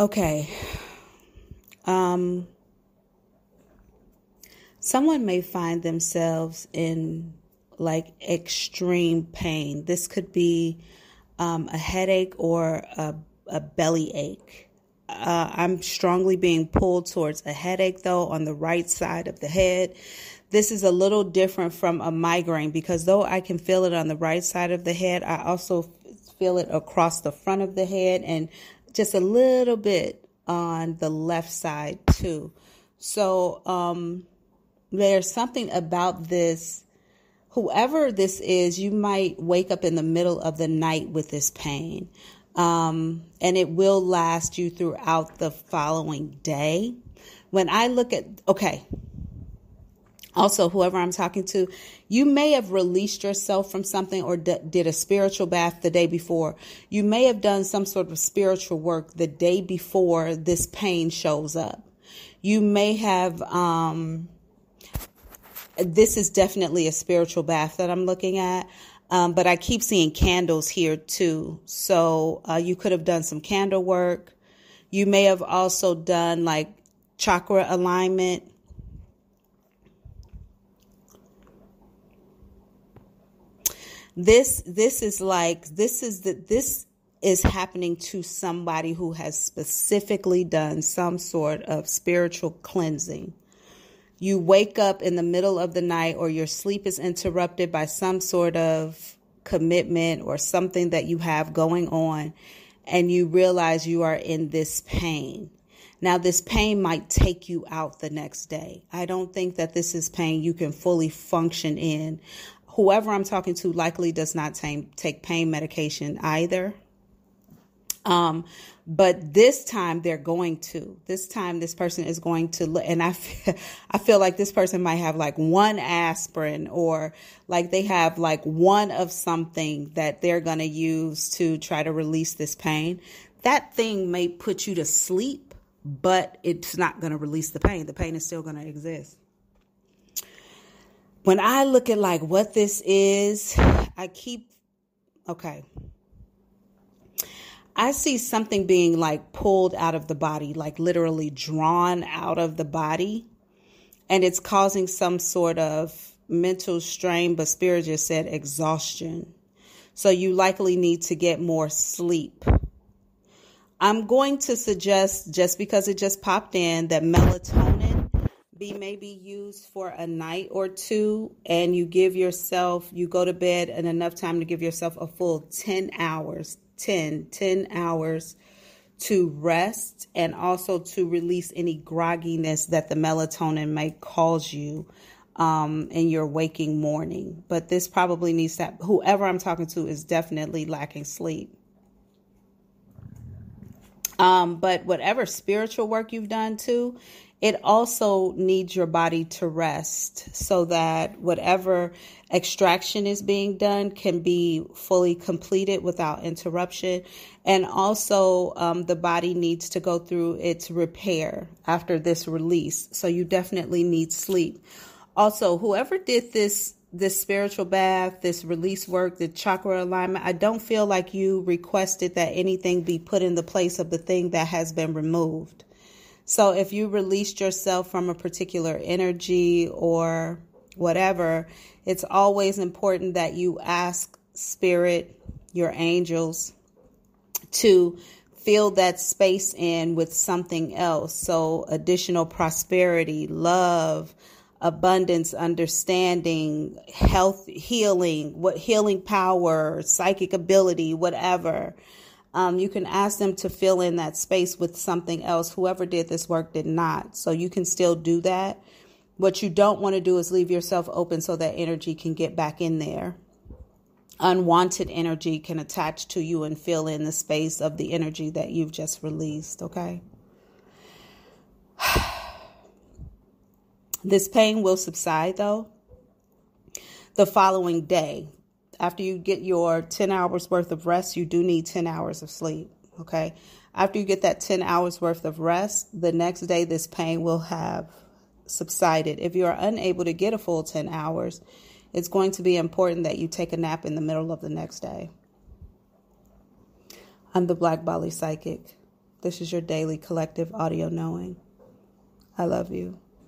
Okay. Um, someone may find themselves in like extreme pain. This could be um, a headache or a, a belly ache. Uh, I'm strongly being pulled towards a headache though on the right side of the head. This is a little different from a migraine because though I can feel it on the right side of the head, I also feel it across the front of the head and just a little bit on the left side too. So um, there's something about this. Whoever this is, you might wake up in the middle of the night with this pain. Um, and it will last you throughout the following day. When I look at, okay, also whoever i'm talking to you may have released yourself from something or d- did a spiritual bath the day before. You may have done some sort of spiritual work the day before this pain shows up. You may have um, this is definitely a spiritual bath that i'm looking at um, but i keep seeing candles here too. So uh, you could have done some candle work. You may have also done like chakra alignment this this is like this is the this is happening to somebody who has specifically done some sort of spiritual cleansing. You wake up in the middle of the night or your sleep is interrupted by some sort of commitment or something that you have going on and you realize you are in this pain. Now, this pain might take you out the next day. I don't think that this is pain you can fully function in whoever I'm talking to likely does not take, take pain medication either. Um, but this time they're going to. This time this person is going to, and I feel, I feel like this person might have like one aspirin or like they have like one of something that they're going to use to try to release this pain. That thing may put you to sleep, but it's not going to release the pain. The pain is still going to exist when I look at like what this is, I keep okay. I see something being like pulled out of the body, like literally drawn out of the body, and it's causing some sort of mental strain, but Spirit just said exhaustion. So you likely need to get more sleep. I'm going to suggest, just because it just popped in, that melatonin be maybe used for a night or two and you give yourself you go to bed and enough time to give yourself a full 10 hours 10 10 hours to rest and also to release any grogginess that the melatonin may cause you um, in your waking morning. But this probably needs that whoever i'm talking to is definitely lacking sleep. Um, but whatever spiritual work you've done too, it also needs your body to rest so that whatever extraction is being done can be fully completed without interruption. And also, um, the body needs to go through its repair after this release. So, you definitely need sleep. Also, whoever did this this spiritual bath, this release work, the chakra alignment, I don't feel like you requested that anything be put in the place of the thing that has been removed. So if you released yourself from a particular energy or whatever, it's always important that you ask spirit, your angels, to fill that space in with something else. So additional prosperity, love, abundance, understanding, health, healing, what healing power, psychic ability, whatever. Um, you can ask them to fill in that space with something else. Whoever did this work did not. So you can still do that. What you don't want to do is leave yourself open so that energy can get back in there. Unwanted energy can attach to you and fill in the space of the energy that you've just released, okay? This pain will subside though the following day. After you get your 10 hours worth of rest, you do need 10 hours of sleep. Okay. After you get that 10 hours worth of rest, the next day this pain will have subsided. If you are unable to get a full 10 hours, it's going to be important that you take a nap in the middle of the next day. I'm the Black Bali Psychic. This is your daily collective audio knowing. I love you.